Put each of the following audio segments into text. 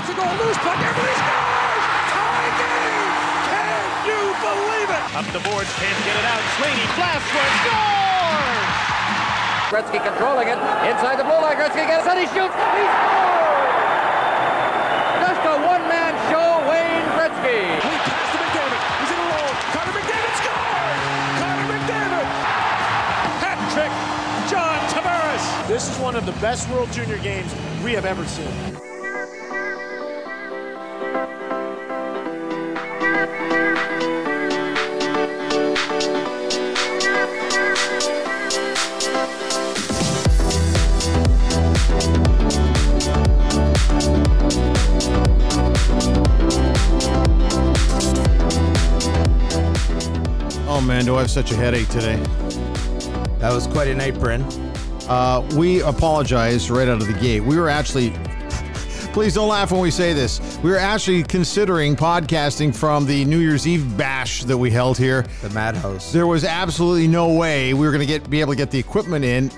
towards the goal. Loose puck. Everybody scores! Tie game! Can you believe it? Up the boards, can't get it out. Sweeney, blast one, scores! Gretzky controlling it. Inside the blue line, Gretzky gets it. He shoots. He scores! Just a one-man show, Wayne Gretzky. We pass to McDavid. He's in a roll. Connor McDavid scores! Connor McDavid! Hat trick, John Tavares. This is one of the best World Junior games we have ever seen. Oh man, do I have such a headache today? That was quite a night, Bryn. Uh, we apologize right out of the gate. We were actually, please don't laugh when we say this. We were actually considering podcasting from the New Year's Eve bash that we held here. The Madhouse. There was absolutely no way we were going to get be able to get the equipment in,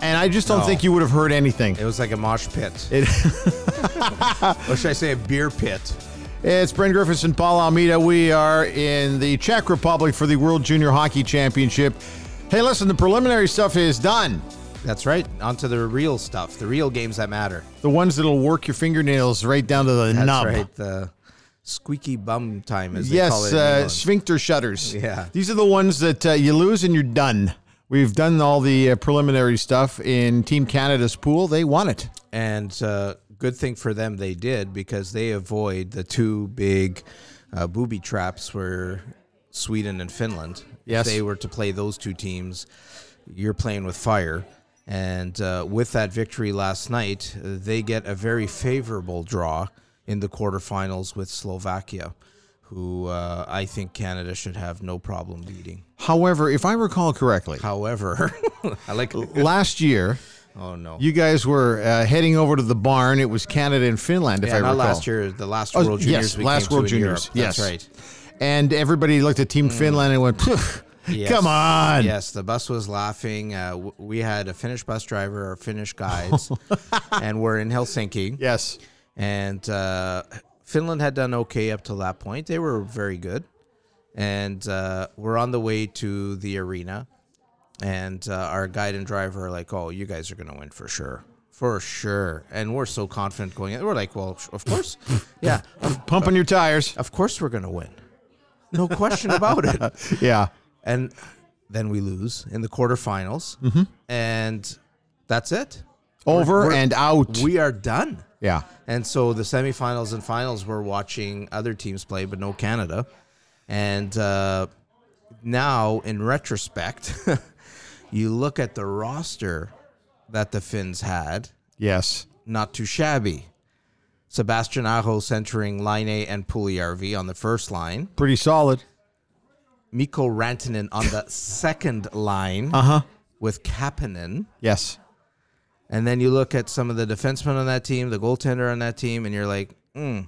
and I just don't No. think you would have heard anything. It was like a mosh pit. It, or should I say a beer pit? It's Bryn Griffiths and Paul Almeida. We are in the Czech Republic for the World Junior Hockey Championship. Hey, listen, the preliminary stuff is done. That's right. On to the real stuff, the real games that matter. The ones that'll work your fingernails right down to the That's nub. right. The squeaky bum time, as they call Yes, uh, sphincter shutters. Yeah. These are the ones that uh, you lose and you're done. We've done all the uh, preliminary stuff in Team Canada's pool. They won it. and uh, good thing for them they did because they avoid the two big uh, booby traps were Sweden and Finland. Yes. If they were to play those two teams, you're playing with fire. And uh, with that victory last night, they get a very favorable draw in the quarterfinals with Slovakia, who uh, I think Canada should have no problem beating. However, if I recall correctly, However, I like. last year Oh no! you guys were uh, heading over to the barn. It was Canada and Finland, if yeah, I not recall. last year. The last Oh, World Juniors. yes, we last World Juniors. Yes, That's right. And everybody looked at Team Finland and went, Yes. "Come on!" Yes, the bus was laughing. Uh, we had a Finnish bus driver, our Finnish guides, and we're in Helsinki. Yes. And uh, Finland had done okay up to that point. They were very good. And uh, we're on the way to the arena. And uh, our guide and driver are like, oh, you guys are going to win for sure. For sure. And we're so confident going in. We're like, well, of course. yeah. Pumping your tires. of course we're going to win. No question about it. Yeah. and then we lose in the quarterfinals, Mm-hmm. and that's it. Over we're- and out. We are done. yeah. And so the semifinals and finals, we're watching other teams play, but no Canada. And uh, now, in retrospect, you look at the roster that the Finns had, Yes. not too shabby. Sebastian Aho centering Laine and Puljujärvi on the first line. Pretty solid. Mikko Rantanen on the second line Uh huh. with Kapanen. Yes. And then you look at some of the defensemen on that team, the goaltender on that team, and you're like, hmm.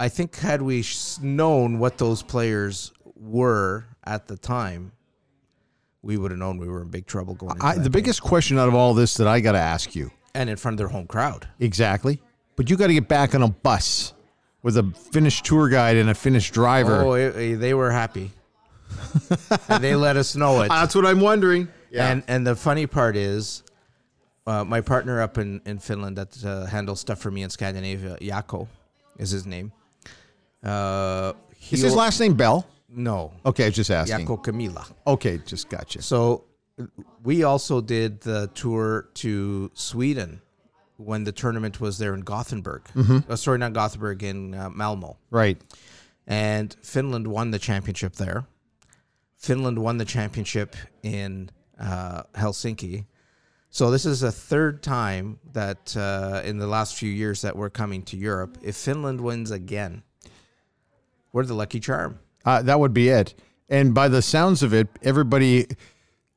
I think had we known what those players were at the time, we would have known we were in big trouble going. I, the game. biggest question out of all this that I got to ask you and in front of their home crowd. exactly, but you got to get back on a bus with a Finnish tour guide and a Finnish driver. Oh, eh, eh, they were happy, and they let us know it. That's what I'm wondering. Yeah. And and the funny part is, uh, my partner up in, in Finland that uh, handles stuff for me in Scandinavia, Yako, is his name. Uh, is his last name Bell? No, Okay, I was just asking. Yako Camila. Okay, just gotcha. So we also did the tour to Sweden when the tournament was there in Gothenburg. Uh, sorry, not Gothenburg, in uh, Malmo. Right. and Finland won the championship there. Finland won the championship in uh, Helsinki. So this is a third time that uh, in the last few years that we're coming to Europe. If Finland wins again, we're the lucky charm. Uh, that would be it. And by the sounds of it, everybody.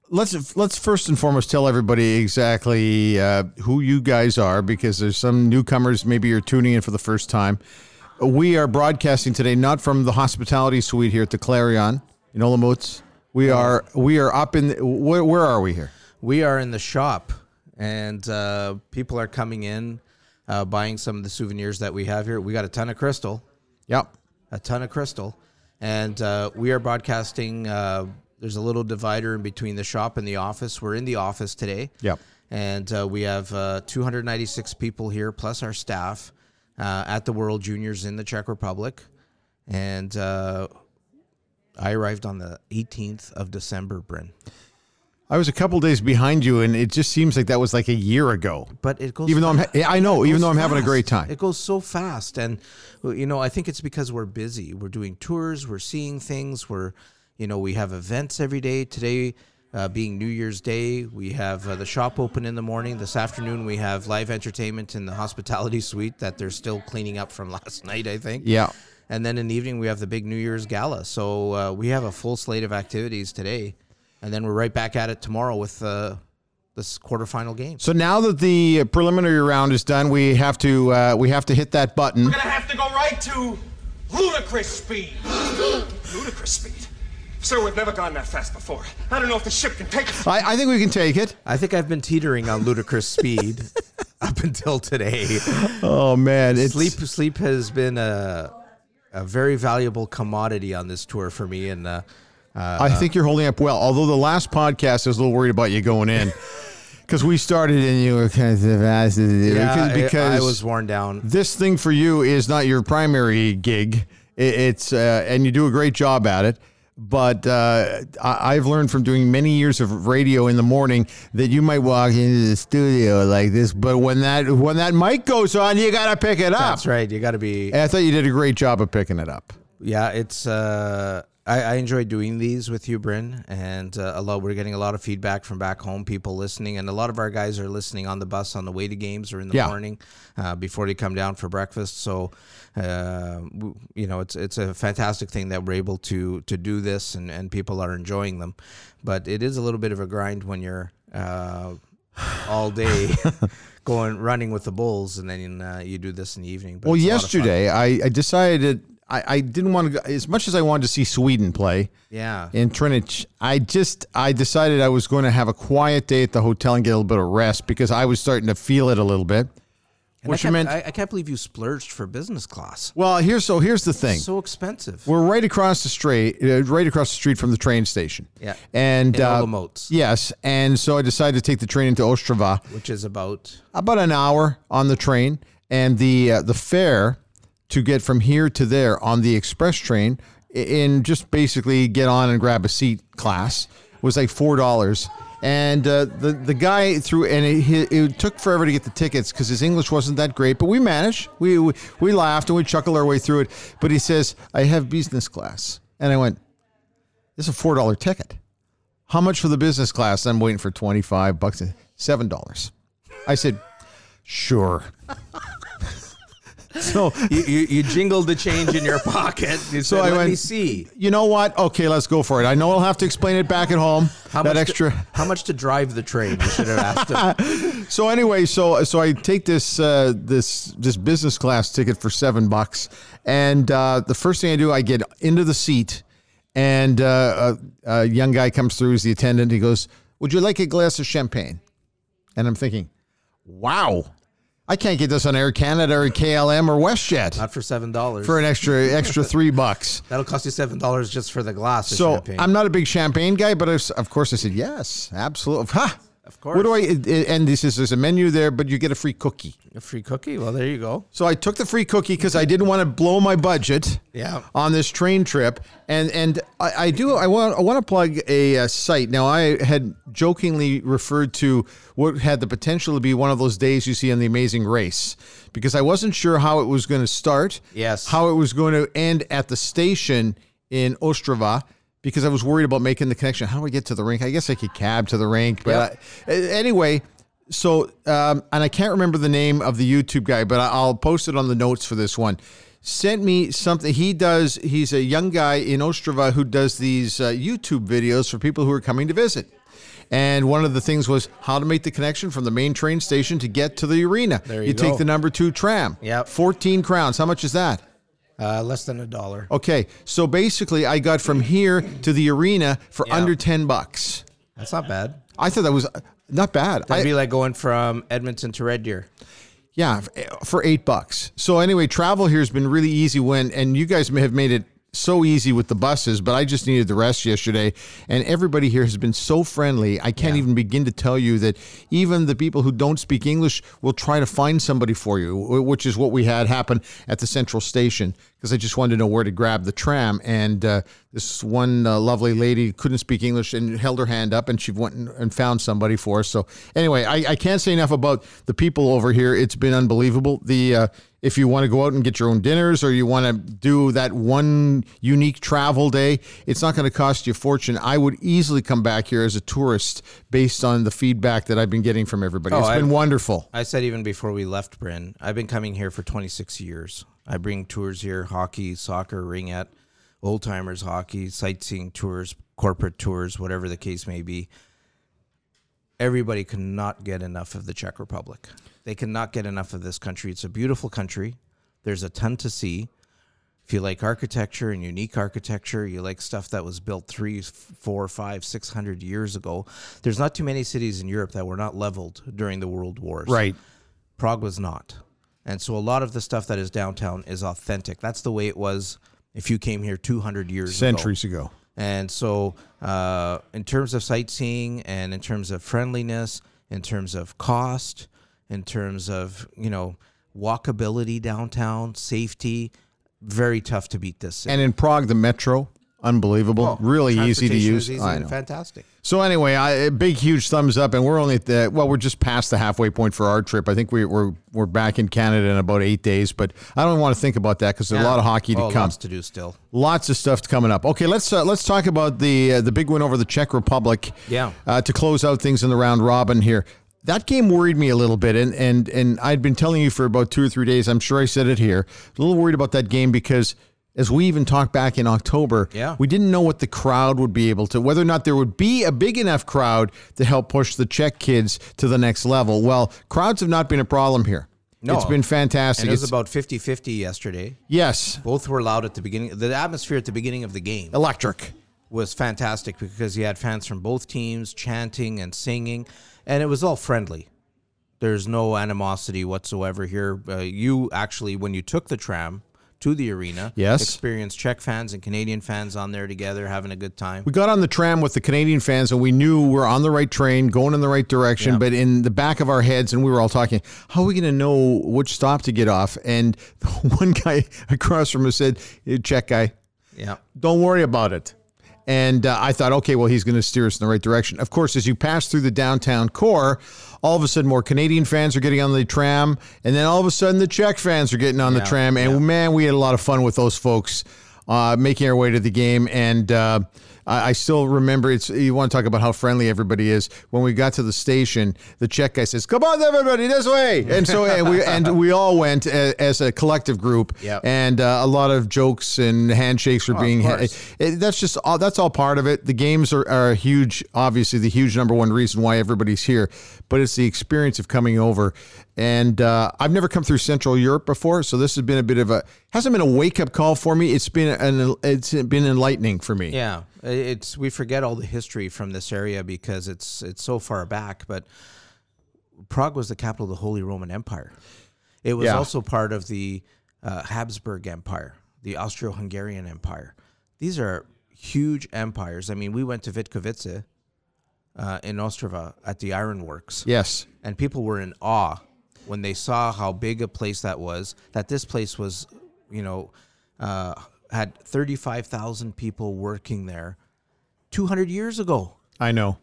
Let's let's first and foremost tell everybody exactly uh, who you guys are because there's some newcomers. Maybe you're tuning in for the first time. We are broadcasting today not from the hospitality suite here at the Clarion in Olomouc. We are we are up in where, where are we here? We are in the shop, and uh, people are coming in. uh, buying some of the souvenirs that we have here. We got a ton of crystal, Yep. a ton of crystal, and uh, we are broadcasting. Uh, there's a little divider in between the shop and the office. We're in the office today. Yep. And uh, we have uh, 296 people here, plus our staff, uh, at the World Juniors in the Czech Republic. And uh, I arrived on the 18th of December, Bryn. I was a couple days behind you, and it just seems like that was like a year ago. But it goes. Even though I'm, ha- I know, even though I'm having a great time. It goes so fast, and you know, I think it's because we're busy. We're doing tours. We're seeing things. We're, you know, we have events every day. Today, uh, being New Year's Day, we have uh, the shop open in the morning. This afternoon, we have live entertainment in the hospitality suite that they're still cleaning up from last night. I think. Yeah. And then in the evening, we have the big New Year's gala. So uh, we have a full slate of activities today, and then we're right back at it tomorrow with uh, this quarterfinal game. So now that the preliminary round is done, we have to uh, we have to hit that button. We're gonna have to go right to ludicrous speed. ludicrous speed? Sir, we've never gone that fast before. I don't know if the ship can take it. I, I think we can take it. I think I've been teetering on ludicrous speed up until today. Oh man, it's Sleep sleep has been a a very valuable commodity on this tour for me, and uh, uh, I think you're holding up well. Although the last podcast, I was a little worried about you going in because we started and you were kind of yeah, I- because I, was worn down. this thing for you is not your primary gig. It, it's uh, and you do a great job at it. But uh, I, I've learned from doing many years of radio in the morning that you might walk into the studio like this, but when that when that mic goes on, you gotta pick it up. That's right. You got to be. And I thought you did a great job of picking it up. Yeah, it's. Uh, I, I enjoy doing these with you, Bryn, and uh, a lot. We're getting a lot of feedback from back home, people listening, and a lot of our guys are listening on the bus on the way to games or in the Yeah. morning uh, before they come down for breakfast. So, uh, you know, it's it's a fantastic thing that we're able to to do this, and and people are enjoying them. But it is a little bit of a grind when you're uh, all day going running with the bulls, and then uh, you do this in the evening. But Well, it's a lot of fun. yesterday I, I decided I, I didn't want to go as much as I wanted to see Sweden play yeah. in Trinidad. I just I decided I was going to have a quiet day at the hotel and get a little bit of rest because I was starting to feel it a little bit. And Which I meant I, I can't believe you splurged for business class. well. Here's so here's the thing. So expensive. We're right across the street, uh, right across the street from the train station. Yeah. and In uh, yes, and so I decided to take the train into Ostrava. which is about about an hour on the train, and the uh, the fare to get from here to there on the express train in just basically get on and grab a seat class was like four dollars. And uh, the the guy threw and it, it took forever to get the tickets because his English wasn't that great, but we managed. We, we we laughed and we chuckled our way through it. But he says, "I have business class," and I went, "This is a four dollar ticket. How much for the business class?" I'm waiting for twenty five bucks. Seven dollars. I said, "Sure." So you, you, you jingled the change in your pocket. You So said, I Let went- me see you know what? Okay, let's go for it. I know I'll have to explain it back at home. how that much extra. To, how much to drive the train. You should have asked him. So anyway, so so I take this uh, this this business class ticket for seven bucks, and uh, the first thing I do, I get into the seat, and uh, a, a young guy comes through as the attendant. He goes, "Would you like a glass of champagne?" And I'm thinking, "Wow, I can't get this on Air Canada or KLM or WestJet Not for seven dollars. for an extra extra three bucks." That'll cost you seven dollars just for the glass So. I'm not a big champagne guy, but I was, of course I said yes, absolutely. Ha! Of course. What do I? And he says there's a menu there, but you get a free cookie. a free cookie. Well, there you go. So I took the free cookie because I didn't want to blow my budget. Yeah. On this train trip, and and I, I do I want I want to plug a, uh site. Now I had jokingly referred to what had the potential to be one of those days you see on the Amazing Race, because I wasn't sure how it was going to start. Yes. How it was going to end at the station in Ostrava. Because I was worried about making the connection. How do I get to the rink? I guess I could cab to the rink, but I, anyway, so, um, and I can't remember the name of the YouTube guy, but I'll post it on the notes for this one. Sent me something. He does. He's a young guy in Ostrava who does these uh, YouTube videos for people who are coming to visit. And one of the things was how to make the connection from the main train station to get to the arena. There you take go. the number two tram. Yep. Fourteen crowns. How much is that? Uh, less than a dollar. Okay, so basically, I got from here to the arena for Yeah. under ten bucks. That's not bad. I thought that was uh, not bad. That'd I- be like going from Edmonton to Red Deer. Yeah, f- for eight bucks. So anyway, travel here has been really easy when, and you guys may have made it so easy with the buses, but I just needed the rest yesterday. And everybody here has been so friendly. I can't even begin to tell you that even the people who don't speak English will try to find somebody for you, which is what we had happen at the central station because I just wanted to know where to grab the tram. And uh, this one uh, lovely lady couldn't speak English and held her hand up, and she went and, found somebody for us. So anyway, I, I can't say enough about the people over here. It's been unbelievable. The uh, if you want to go out and get your own dinners or you want to do that one unique travel day, it's not going to cost you a fortune. I would easily come back here as a tourist based on the feedback that I've been getting from everybody. Oh, It's been wonderful. I said even before we left Bryn, I've been coming here for 26 years. I bring tours here, hockey, soccer, ringette, old timers hockey, sightseeing tours, corporate tours, whatever the case may be. Everybody cannot get enough of the Czech Republic. They cannot get enough of this country. It's a beautiful country. There's a ton to see. If you like architecture and unique architecture, you like stuff that was built three, four, five, six hundred years ago. There's not too many cities in Europe that were not leveled during the world wars. Right. Prague was not. And so a lot of the stuff that is downtown is authentic. That's the way it was if you came here 200 years ago. Centuries ago. And so, uh, in terms of sightseeing and in terms of friendliness, in terms of cost, in terms of, you know, walkability downtown, safety, very tough to beat this city. And in Prague, the metro, unbelievable, really easy to use. easy I know. fantastic. So anyway, I, a big, huge thumbs up, and we're only at the well, we're just past the halfway point for our trip. I think we, we're we're back in Canada in about eight days, but I don't want to think about that because there's a lot of hockey to oh, come. Lots to do still. Lots of stuff coming up. Okay, let's uh, let's talk about the uh, the big win over the Czech Republic. Yeah. Uh, to close out things in the round robin here. That game worried me a little bit, and and and I'd been telling you for about two or three days. I'm sure I said it here. A little worried about that game because. As we even talked back in October, Yeah. we didn't know what the crowd would be able to, whether or not there would be a big enough crowd to help push the Czech kids to the next level. Well, crowds have not been a problem here. No. It's been fantastic. And it was It's- about 50 50 yesterday. yes, Both were loud at the beginning. The atmosphere at the beginning of the game electric. was fantastic because you had fans from both teams chanting and singing, and it was all friendly. There's no animosity whatsoever here. Uh, you actually, when you took the tram to the arena, Yes. experienced Czech fans and Canadian fans on there together having a good time. We got on the tram with the Canadian fans and we knew we're on the right train, going in the right direction. Yeah. But in the back of our heads, and we were all talking, how are we going to know which stop to get off? And one guy across from us said, "Eh, Czech guy, Yeah. don't worry about it. And uh, I thought, okay, well, he's going to steer us in the right direction. Of course, as you pass through the downtown core, all of a sudden more Canadian fans are getting on the tram, and then all of a sudden the Czech fans are getting on the tram. And yeah. man, we had a lot of fun with those folks uh, making our way to the game. And uh, I, I still remember it's you want to talk about how friendly everybody is. When we got to the station, the Czech guy says, "Come on, everybody, this way!" And so and we and we all went a, as a collective group. Yep. And uh, a lot of jokes and handshakes were Oh, being. ha- it, that's just all. That's all part of it. The games are, are a huge, obviously, the huge number one reason why everybody's here. But it's the experience of coming over, and uh, I've never come through Central Europe before, so this has been a bit of a hasn't been a wake up call for me. It's been an it's been enlightening for me. Yeah, it's we forget all the history from this area because it's it's so far back. But Prague was the capital of the Holy Roman Empire. It was Yeah. also part of the uh, Habsburg Empire, the Austro-Hungarian Empire. These are huge empires. I mean, we went to Vitkovice uh, in Ostrava at the ironworks Yes. and people were in awe when they saw how big a place that was. That this place was, you know, uh, had thirty-five thousand people working there, two hundred years ago. I know.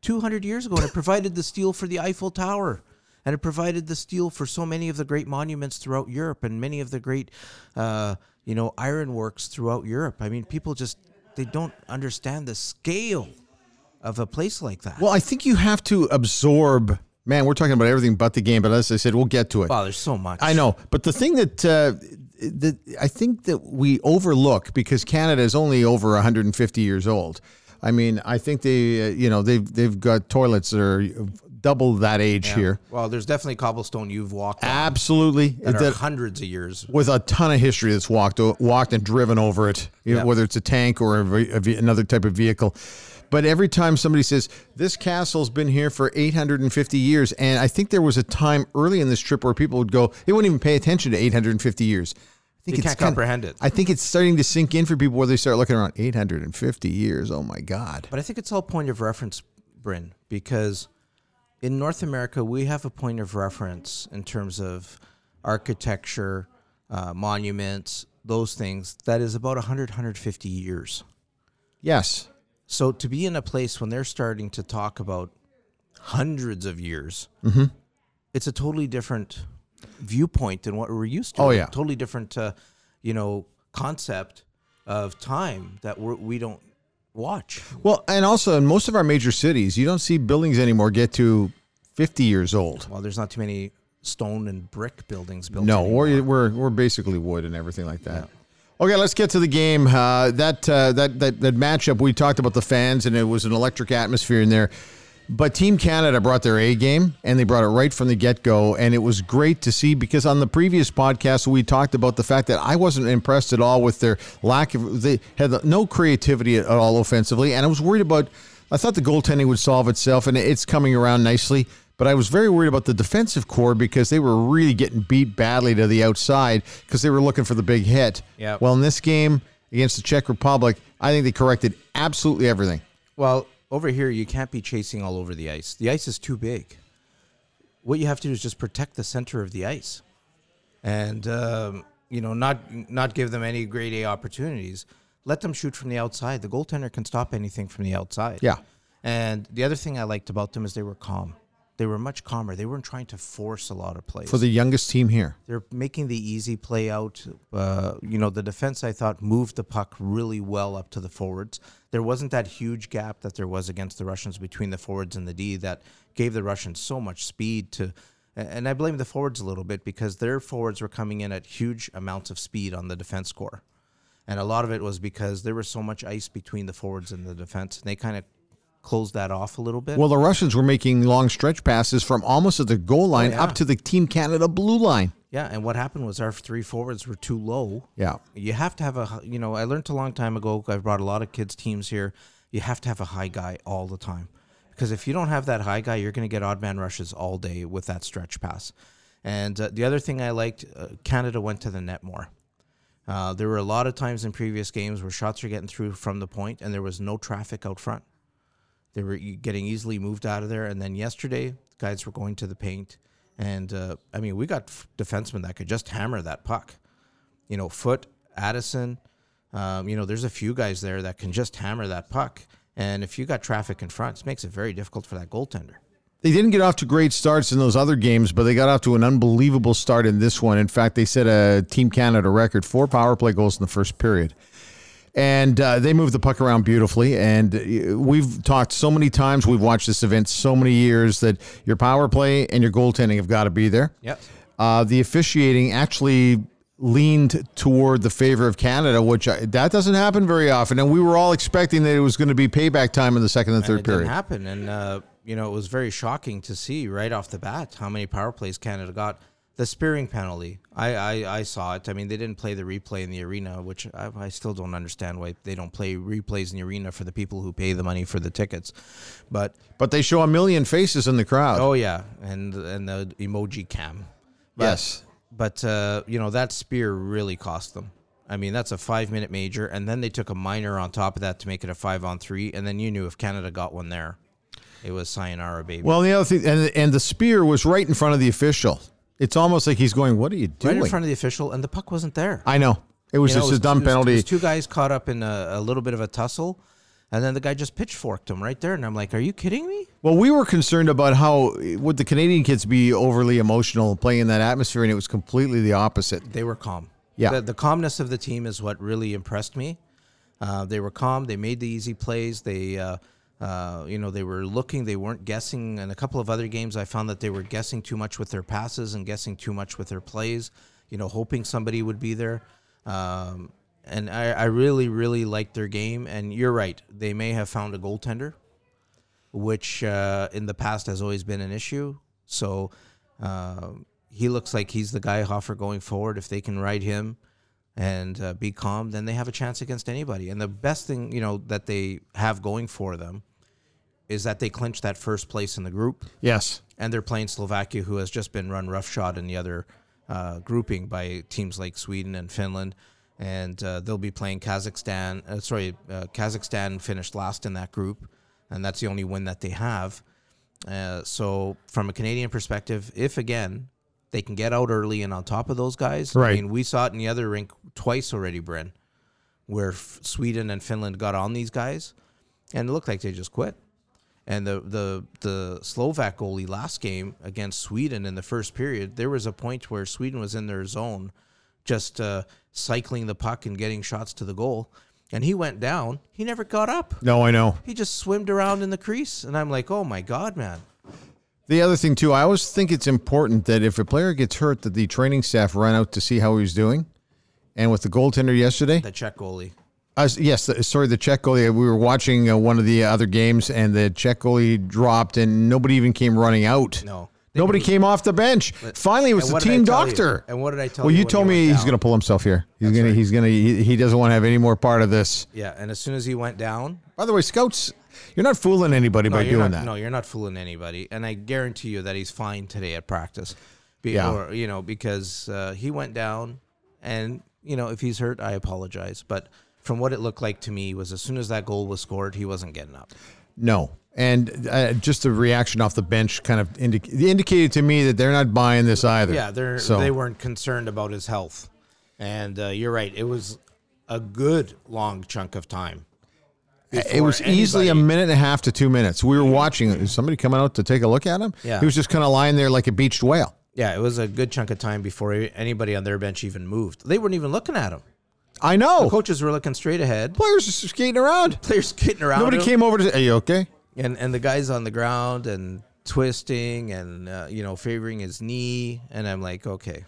Two hundred years ago, and it provided the steel for the Eiffel Tower, and it provided the steel for so many of the great monuments throughout Europe and many of the great, uh, you know, ironworks throughout Europe. I mean, people just they don't understand the scale of a place like that. Well, I think you have to absorb. Man, we're talking about everything but the game, but as I said, we'll get to it. wow, there's so much. I know, but the thing that uh, that I think that we overlook because Canada is only over 150 years old. I mean, I think they, uh, you know, they've they've got toilets that are double that age Yeah. here. Well, there's definitely cobblestone you've walked on Absolutely. that That- hundreds of years. with a ton of history that's walked walked and driven over it, you know, whether it's a tank or a, a another type of vehicle. But every time somebody says this castle's been here for 850 years, and I think there was a time early in this trip where people would go, they wouldn't even pay attention to 850 years. I think You can't comprehend it. I think it's starting to sink in for people where they start looking around 850 years. Oh my God! But I think it's all point of reference, Bryn, because in North America, we have a point of reference in terms of architecture, uh, monuments, those things, that is about 100, 150 years. Yes, So to be in a place when they're starting to talk about hundreds of years, Mm-hmm. it's a totally different viewpoint than what we're used to. Oh, yeah. totally different, uh, you know, concept of time that we're, we don't watch. Well, and also in most of our major cities, you don't see buildings anymore get to 50 years old. Well, there's not too many stone and brick buildings built. No, anymore. we're, we're we're basically wood and everything like that. Okay, let's get to the game. Uh, that, uh, that that that matchup we talked about the fans and it was an electric atmosphere in there. But Team Canada brought their A game and they brought it right from the get go, and it was great to see because on the previous podcast we talked about the fact that I wasn't impressed at all with their lack of they had no creativity at all offensively, and I was worried about. I thought the goaltending would solve itself, and it's coming around nicely. But I was very worried about the defensive core because they were really getting beat badly to the outside because they were looking for the big hit. Yep. Well, in this game against the Czech Republic, I think they corrected absolutely everything. Well, over here, you can't be chasing all over the ice. The ice is too big. What you have to do is just protect the center of the ice, and um, you know, not not give them any grade A opportunities. Let them shoot from the outside. The goaltender can stop anything from the outside. Yeah. And the other thing I liked about them is they were calm. They were much calmer. They weren't trying to force a lot of plays. For the youngest team here. They're making the easy play out. Uh, you know, the defense I thought moved the puck really well up to the forwards. There wasn't that huge gap that there was against the Russians between the forwards and the D that gave the Russians so much speed to. And I blame the forwards a little bit because their forwards were coming in at huge amounts of speed on the defense core. And a lot of it was because there was so much ice between the forwards and the defense. And they kind of closed that off a little bit. Well, the Russians were making long stretch passes from almost at the goal line yeah. up to the Team Canada blue line. yeah. And what happened was our three forwards were too low. Yeah. You have to have a, you know, I learned a long time ago. I've brought a lot of kids' teams here. You have to have a high guy all the time. Because if you don't have that high guy, you're going to get odd man rushes all day with that stretch pass. And uh, the other thing I liked, uh, Canada went to the net more. Uh, there were a lot of times in previous games where shots were getting through from the point and there was no traffic out front. They were getting easily moved out of there. And then yesterday, guys were going to the paint. And uh, I mean, we got defensemen that could just hammer that puck. You know, Foote, Addison. Um, you know, there's a few guys there that can just hammer that puck. And if you got traffic in front, it makes it very difficult for that goaltender. They didn't get off to great starts in those other games, but they got off to an unbelievable start in this one. In fact, they set a Team Canada record four power play goals in the first period. And uh, they moved the puck around beautifully. And uh, we've talked so many times, we've watched this event so many years that your power play and your goaltending have got to be there. Yep. Uh, the officiating actually leaned toward the favor of Canada, which I, that doesn't happen very often. And we were all expecting that it was going to be payback time in the second and And third it period. didn't happen. And, uh, you know, it was very shocking to see right off the bat how many power plays Canada got. The spearing penalty, I, I, I saw it. I mean, they didn't play the replay in the arena, which I, I still don't understand why they don't play replays in the arena for the people who pay the money for the tickets. But But they show a million faces in the crowd. Oh yeah, and and the emoji cam. But, Yes. but uh, you know that spear really cost them. I mean, that's a five-minute major, and then they took a minor on top of that to make it a five-on-three, and then you knew if Canada got one there, it was sayonara, baby. Well, the other thing, and and the spear was right in front of the official. It's almost like he's going, "What are you doing?" right doing?" in front of the official, and the puck wasn't there. I know it was You know, just it a dumb it was- it penalty. was two guys caught up in a, a little bit of a tussle, and then the guy just pitchforked him right there, and I'm like, "Are you kidding me?" well, we were concerned about how would the Canadian kids be overly emotional playing in that atmosphere, and it was completely the opposite. they were calm. Yeah. The, the calmness of the team is what really impressed me. Uh, they were calm. They made the easy plays. They, uh, uh, you know, they were looking. They weren't guessing. In a couple of other games, I found that they were guessing too much with their passes and guessing too much with their plays. You know, hoping somebody would be there. Um, and I, I really, really liked their game. And you're right. They may have found a goaltender. which uh, in the past has always been an issue. So um he looks like he's the guy Hofer going forward. If they can ride him and uh, be calm, then they have a chance against anybody. And the best thing you know that they have going for them is that they clinch that first place in the group Yes. and they're playing Slovakia, who has just been run roughshod in the other uh, grouping by teams like Sweden and Finland, and uh, they'll be playing Kazakhstan. Uh, sorry, uh, Kazakhstan finished last in that group, and that's the only win that they have. Uh, so, from a Canadian perspective, if again they can get out early and on top of those guys, Right. I mean, we saw it in the other rink twice already, Bryn, where F- Sweden and Finland got on these guys, and it looked like they just quit. And the the the Slovak goalie last game against Sweden in the first period, there was a point where Sweden was in their zone, just uh, cycling the puck and getting shots to the goal, and he went down. He never got up. No, I know. He just swimmed around in the crease, and I'm like, oh my god, man. The other thing too, I always think it's important that if a player gets hurt, that the training staff run out to see how he was doing. And with the goaltender yesterday, The Czech goalie. Uh, yes, sorry, the Czech goalie. We were watching uh, one of the other games, and the Czech goalie dropped, and nobody even came running out. No. Nobody came off the bench. Finally, it was the what did I team tell you? doctor. And what did I tell Well, you Well, you told me he's going to pull himself here. He's going to. right. He's going to. He, he doesn't want to have any more part of this. Yeah, and as soon as he went down, By the way, scouts, you're not fooling anybody no, by doing not, that. No, you're not fooling anybody, and I guarantee you that he's fine today at practice. Be, Yeah. Or, you know, because uh, he went down, and you know, if he's hurt, I apologize. But from what it looked like to me, was as soon as that goal was scored, he wasn't getting up. No. And uh, just the reaction off the bench kind of indic- indicated to me that they're not buying this either. Yeah, they're so, they weren't concerned about his health, and uh, you're right. It was a good long chunk of time. It was easily a minute and a half to two minutes. We were watching. Is somebody coming out to take a look at him? Yeah. He was just kind of lying there like a beached whale. Yeah, it was a good chunk of time before anybody on their bench even moved. They weren't even looking at him. I know. Coaches were looking straight ahead. Players just skating around. Players skating around. Nobody him. came over to say, Are you okay? and and the guy's on the ground and twisting and uh, you know favoring his knee and i'm like okay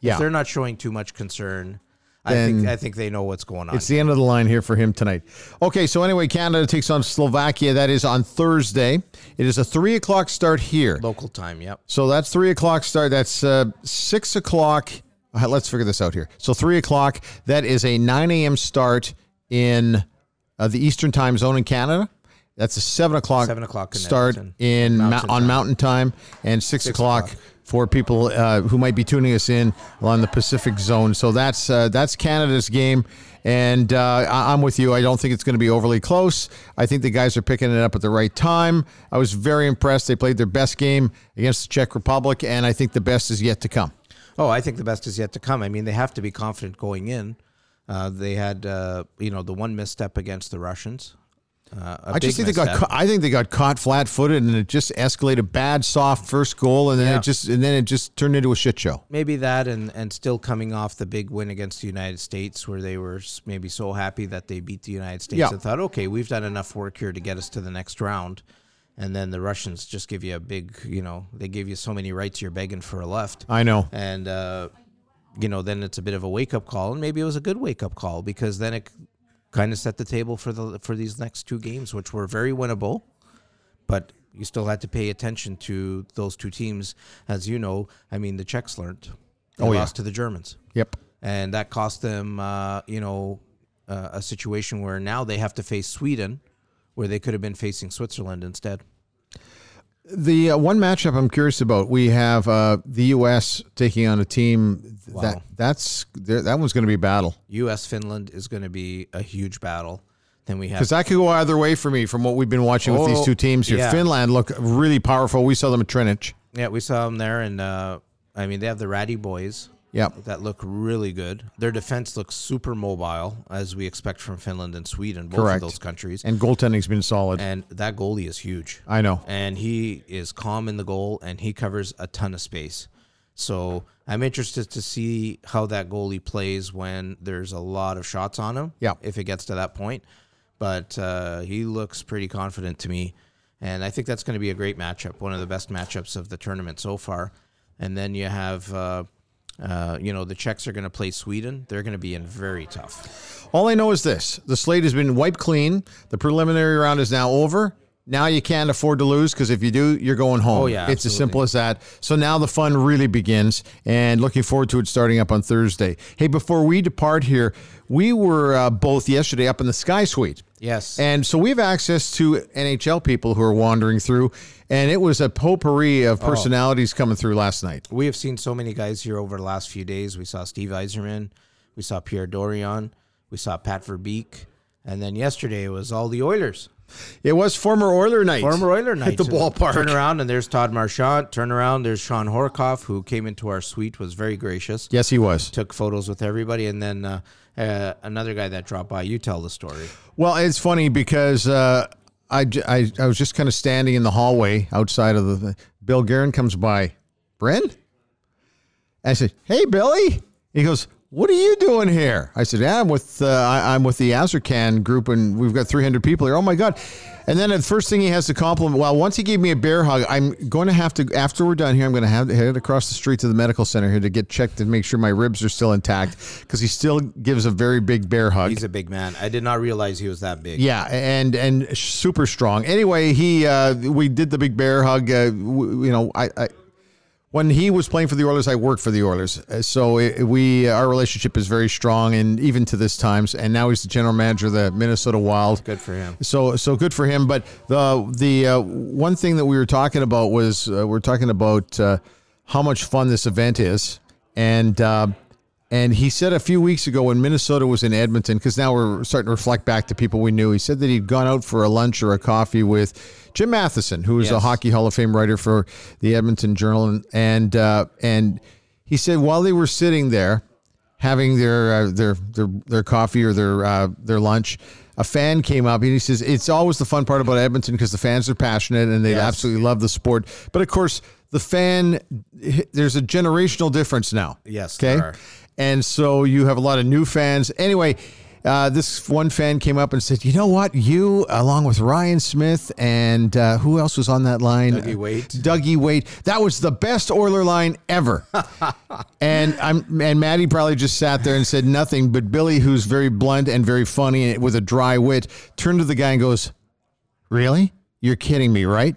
Yeah. if they're not showing too much concern i think i think they know what's going on It's the end of the line here for him tonight. Okay, so anyway, Canada takes on Slovakia. That is on Thursday. It is a three o'clock start here. local time yep So that's three o'clock start. That's uh, six o'clock. Uh, Let's figure this out here. So three o'clock. That is a nine a.m. start in uh, the Eastern Time Zone in Canada. That's a seven o'clock. Seven o'clock start in ma- on time. Mountain Time, and six, o'clock, o'clock. for people uh, who might be tuning us in on the Pacific Zone. So that's uh, that's Canada's game. And uh, I'm with you. I don't think it's going to be overly close. I think the guys are picking it up at the right time. I was very impressed. They played their best game against the Czech Republic, and I think the best is yet to come. Oh i think the best is yet to come i mean they have to be confident going in uh, they had uh, you know the one misstep against the russians uh, I just think they got. Ca- I think they got caught flat-footed, and it just escalated. Bad, soft first goal, and then Yeah. it just and then it just turned into a shit show. maybe that and and still coming off the big win against the United States where they were maybe so happy that they beat the United States Yeah. and thought okay we've done enough work here to get us to the next round and then the Russians just give you a big you know they give you so many rights you're begging for a left I know. and uh, you know then it's a bit of a wake up call and maybe it was a good wake up call because then it kind of set the table for the for these next two games which were very winnable but you still had to pay attention to those two teams as you know I mean the Czechs learned they Oh, yeah. lost to the Germans Yep. and that cost them uh, you know uh, a situation where now they have to face Sweden where they could have been facing Switzerland instead The uh, one matchup I'm curious about, we have uh, the U.S. taking on a team that Wow. that's that one's going to be a battle U.S. Finland is going to be a huge battle then we have because that could go either way for me from what we've been watching with these two teams here. yeah. Finland look really powerful. We saw them at Třinec. Yeah, we saw them there, and uh, I mean they have the Ratty boys Yep. that look really good. Their defense looks super mobile, as we expect from Finland and Sweden, both Correct. of those countries. And goaltending's been solid. And that goalie is huge. I know. and he is calm in the goal, and he covers a ton of space. So I'm interested to see how that goalie plays when there's a lot of shots on him. Yeah. if it gets to that point, but uh, he looks pretty confident to me, and I think that's going to be a great matchup, one of the best matchups of the tournament so far. And then you have. Uh, uh, you know the Czechs are going to play Sweden. They're going to be in very tough. All I know is this: the slate has been wiped clean. The preliminary round is now over, Now you can't afford to lose because if you do, you're going home. Oh, yeah, it's as simple as that. So now the fun really begins, and looking forward to it starting up on Thursday. Hey, before we depart here, we were uh, both yesterday up in the Sky Suite. Yes. And so we have access to NHL people who are wandering through, and it was a potpourri Oh. of personalities coming through last night. we have seen so many guys here over the last few days. We saw Steve Yzerman, we saw Pierre Dorion, we saw Pat Verbeek, and then yesterday it was all the Oilers. It was former Oiler night. Former Oiler night at the ballpark. Turn around and there's Todd Marchant. Turn around, there's Shawn Horcoff, who came into our suite, was very gracious. Yes, he was. Took photos with everybody, and then uh, uh, another guy that dropped by. You tell the story. Well, it's funny because uh, I, j- I, I was just kind of standing in the hallway outside of the. Bill Guerin comes by. Bren? I said, "Hey, Billy." He goes, "What are you doing here?" I said, "Yeah, I'm with uh, I, I'm with the Azarkan group, and we've got 300 people here." Oh my god! And then the first thing he has to compliment. Well, once he gave me a bear hug, I'm going to have to after we're done here. I'm going to have to head across the street to the medical center here to get checked and make sure my ribs are still intact because he still gives a very big bear hug. He's a big man. I did not realize he was that big. Yeah, and and super strong. Anyway, he uh, we did the big bear hug. Uh, w- you know, I, I when he was playing for the Oilers, I worked for the Oilers, Uh, so it, we our relationship is very strong, and even to this times. And now he's the general manager of the Minnesota Wild. Good for him. So so good for him. But the the uh, one thing that we were talking about was uh, we're talking about uh, how much fun this event is, and uh, and he said a few weeks ago when Minnesota was in Edmonton, because now we're starting to reflect back to people we knew. He said that he'd gone out for a lunch or a coffee with Jim Matheson, who is a hockey Hall of Fame writer for the Edmonton Journal, and and, uh, and he said while they were sitting there having their uh, their their their coffee or their uh, their lunch. A fan came up and he says it's always the fun part about Edmonton because the fans are passionate and they Yes. absolutely love the sport. But of course, the fan there's a generational difference now. Yes, Okay. And so you have a lot of new fans. Anyway, uh, this one fan came up and said, "You know what? You, along with Ryan Smyth and uh, who else was on that line? Dougie Weight. Dougie Weight. That was the best Oiler line ever." and I'm and Maddie probably just sat there and said nothing. But Billy, who's very blunt and very funny and with a dry wit, turned to the guy and goes, "Really? You're kidding me, right?"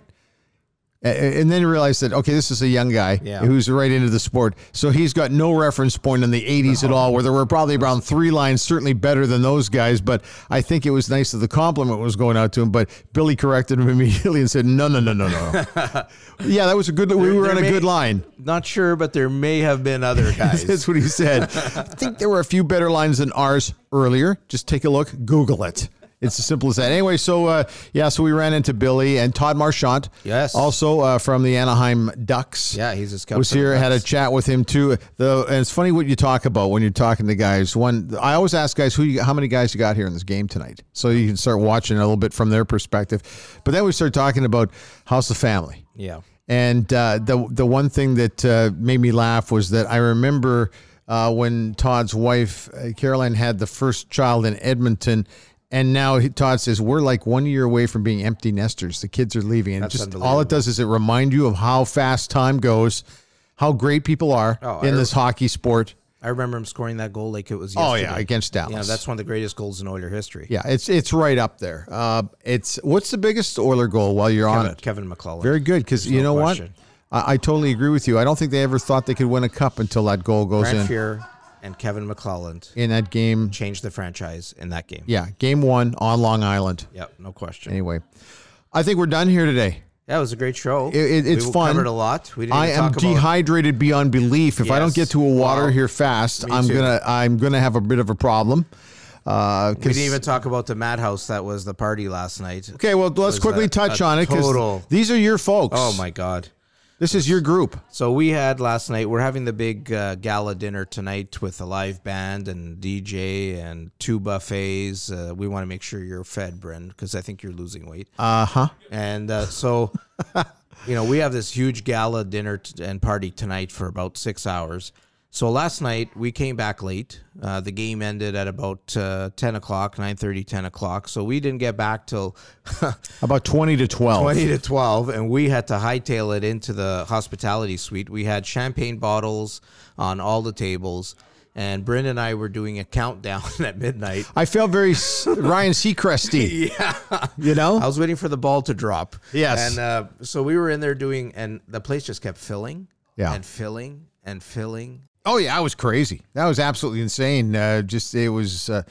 And then realized that okay, this is a young guy Yeah. who's right into the sport, so he's got no reference point in the '80s at all. Where there were probably around three lines, certainly better than those guys. But I think it was nice that the compliment was going out to him. But Billy corrected him immediately and said, "No, no, no, no, no." yeah, that was a good. We were on a may- good line. Not sure, but there may have been other guys. That's what he said. I think there were a few better lines than ours earlier. Just take a look, Google it. It's as simple as that. Anyway, so uh, yeah, so we ran into Billy and Todd Marchant. Yes. Also uh, from the Anaheim Ducks. Yeah, he's a scout Was here, had a chat with him too. The and it's funny what you talk about when you're talking to guys. One, I always ask guys who, you, how many guys you got here in this game tonight, so you can start watching a little bit from their perspective. But then we start talking about how's the family. yeah. And uh, the the one thing that uh, made me laugh was that I remember uh, when Todd's wife uh, Caroline had the first child in Edmonton, and now Todd says we're like one year away from being empty nesters. The kids are leaving, and That's just all it does is it remind you of how fast time goes, how great people are Oh, in I- this hockey sport. I remember him scoring that goal like it was Oh yeah, against Dallas. Yeah, that's one of the greatest goals in Oiler history. yeah, it's it's right up there. Uh, it's what's the biggest Oiler goal while you're on Kevin, it? Kevin McClelland. Very good because you no know question. what, I, I totally agree with you. I don't think they ever thought they could win a cup until that goal goes Grant in Fuhr and Kevin McClelland in that game. changed the franchise in that game. Yeah, game one on Long Island. Yep, no question. Anyway, I think we're done here today. That was a great show. It- it- it's we fun. covered a lot. We didn't I am dehydrated beyond belief. If I don't get to a water Wow. here fast, Me I'm too. gonna I'm gonna have a bit of a problem. Uh, We didn't even talk about the madhouse that was the party last night. okay, well let's quickly a- touch a on it because total- these are your folks. Oh my god. This is your group. So we had last night. We're having the big uh, gala dinner tonight with a live band and DJ and two buffets. Uh, we want to make sure you're fed, Bryn, because I think you're losing weight. Uh huh. And uh, so, you know, we have this huge gala dinner t- and party tonight for about six hours. So last night we came back late. Uh, the game ended at about uh, 10 o'clock, 9.30, 10 o'clock. So we didn't get back till About twenty to twelve. 20 to 12 and we had to hightail it into the hospitality suite we had champagne bottles on all the tables and Bryn and I were doing a countdown at midnight. I felt very Ryan Seacresty. Yeah, You know? I was waiting for the ball to drop. Yes. and uh, so we were in there doing, and the place just kept filling, Yeah. and filling and filling. Oh yeah, I was crazy. That was absolutely insane. Uh, just it was uh,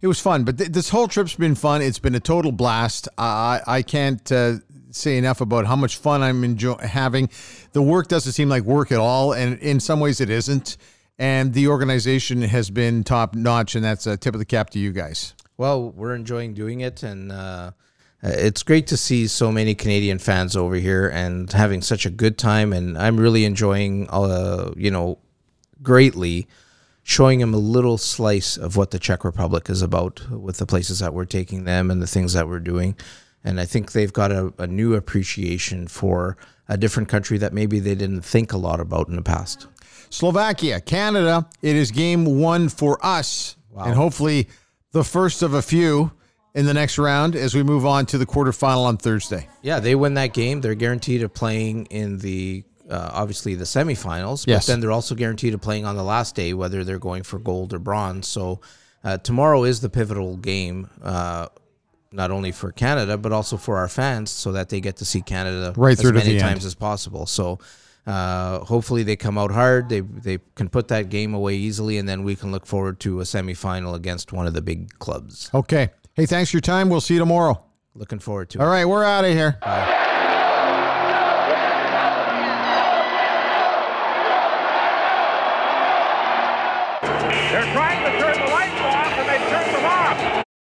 it was fun. But th- this whole trip's been fun. It's been a total blast. I I can't uh, say enough about how much fun I'm enjoying having. The work doesn't seem like work at all, and in some ways it isn't. And the organization has been top notch, and that's a tip of the cap to you guys. Well, we're enjoying doing it, and uh, it's great to see so many Canadian fans over here and having such a good time. And I'm really enjoying, uh, you know, greatly showing them a little slice of what the Czech Republic is about with the places that we're taking them and the things that we're doing. And I think they've got a, a new appreciation for a different country that maybe they didn't think a lot about in the past. Slovakia, Canada. It is game one for us, and hopefully the first of a few in the next round as we move on to the quarterfinal on Thursday. Yeah, they win that game. They're guaranteed of playing in the uh, obviously the semifinals, Yes. but then they're also guaranteed of playing on the last day, whether they're going for gold or bronze. So uh, tomorrow is the pivotal game, uh, not only for Canada but also for our fans, so that they get to see Canada Right as through to many the end. times as possible. So. Uh, hopefully they come out hard. They they can put that game away easily, and then we can look forward to a semifinal against one of the big clubs. Okay. Hey, thanks for your time. We'll see you tomorrow. Looking forward to All it. right, we're out of here. They're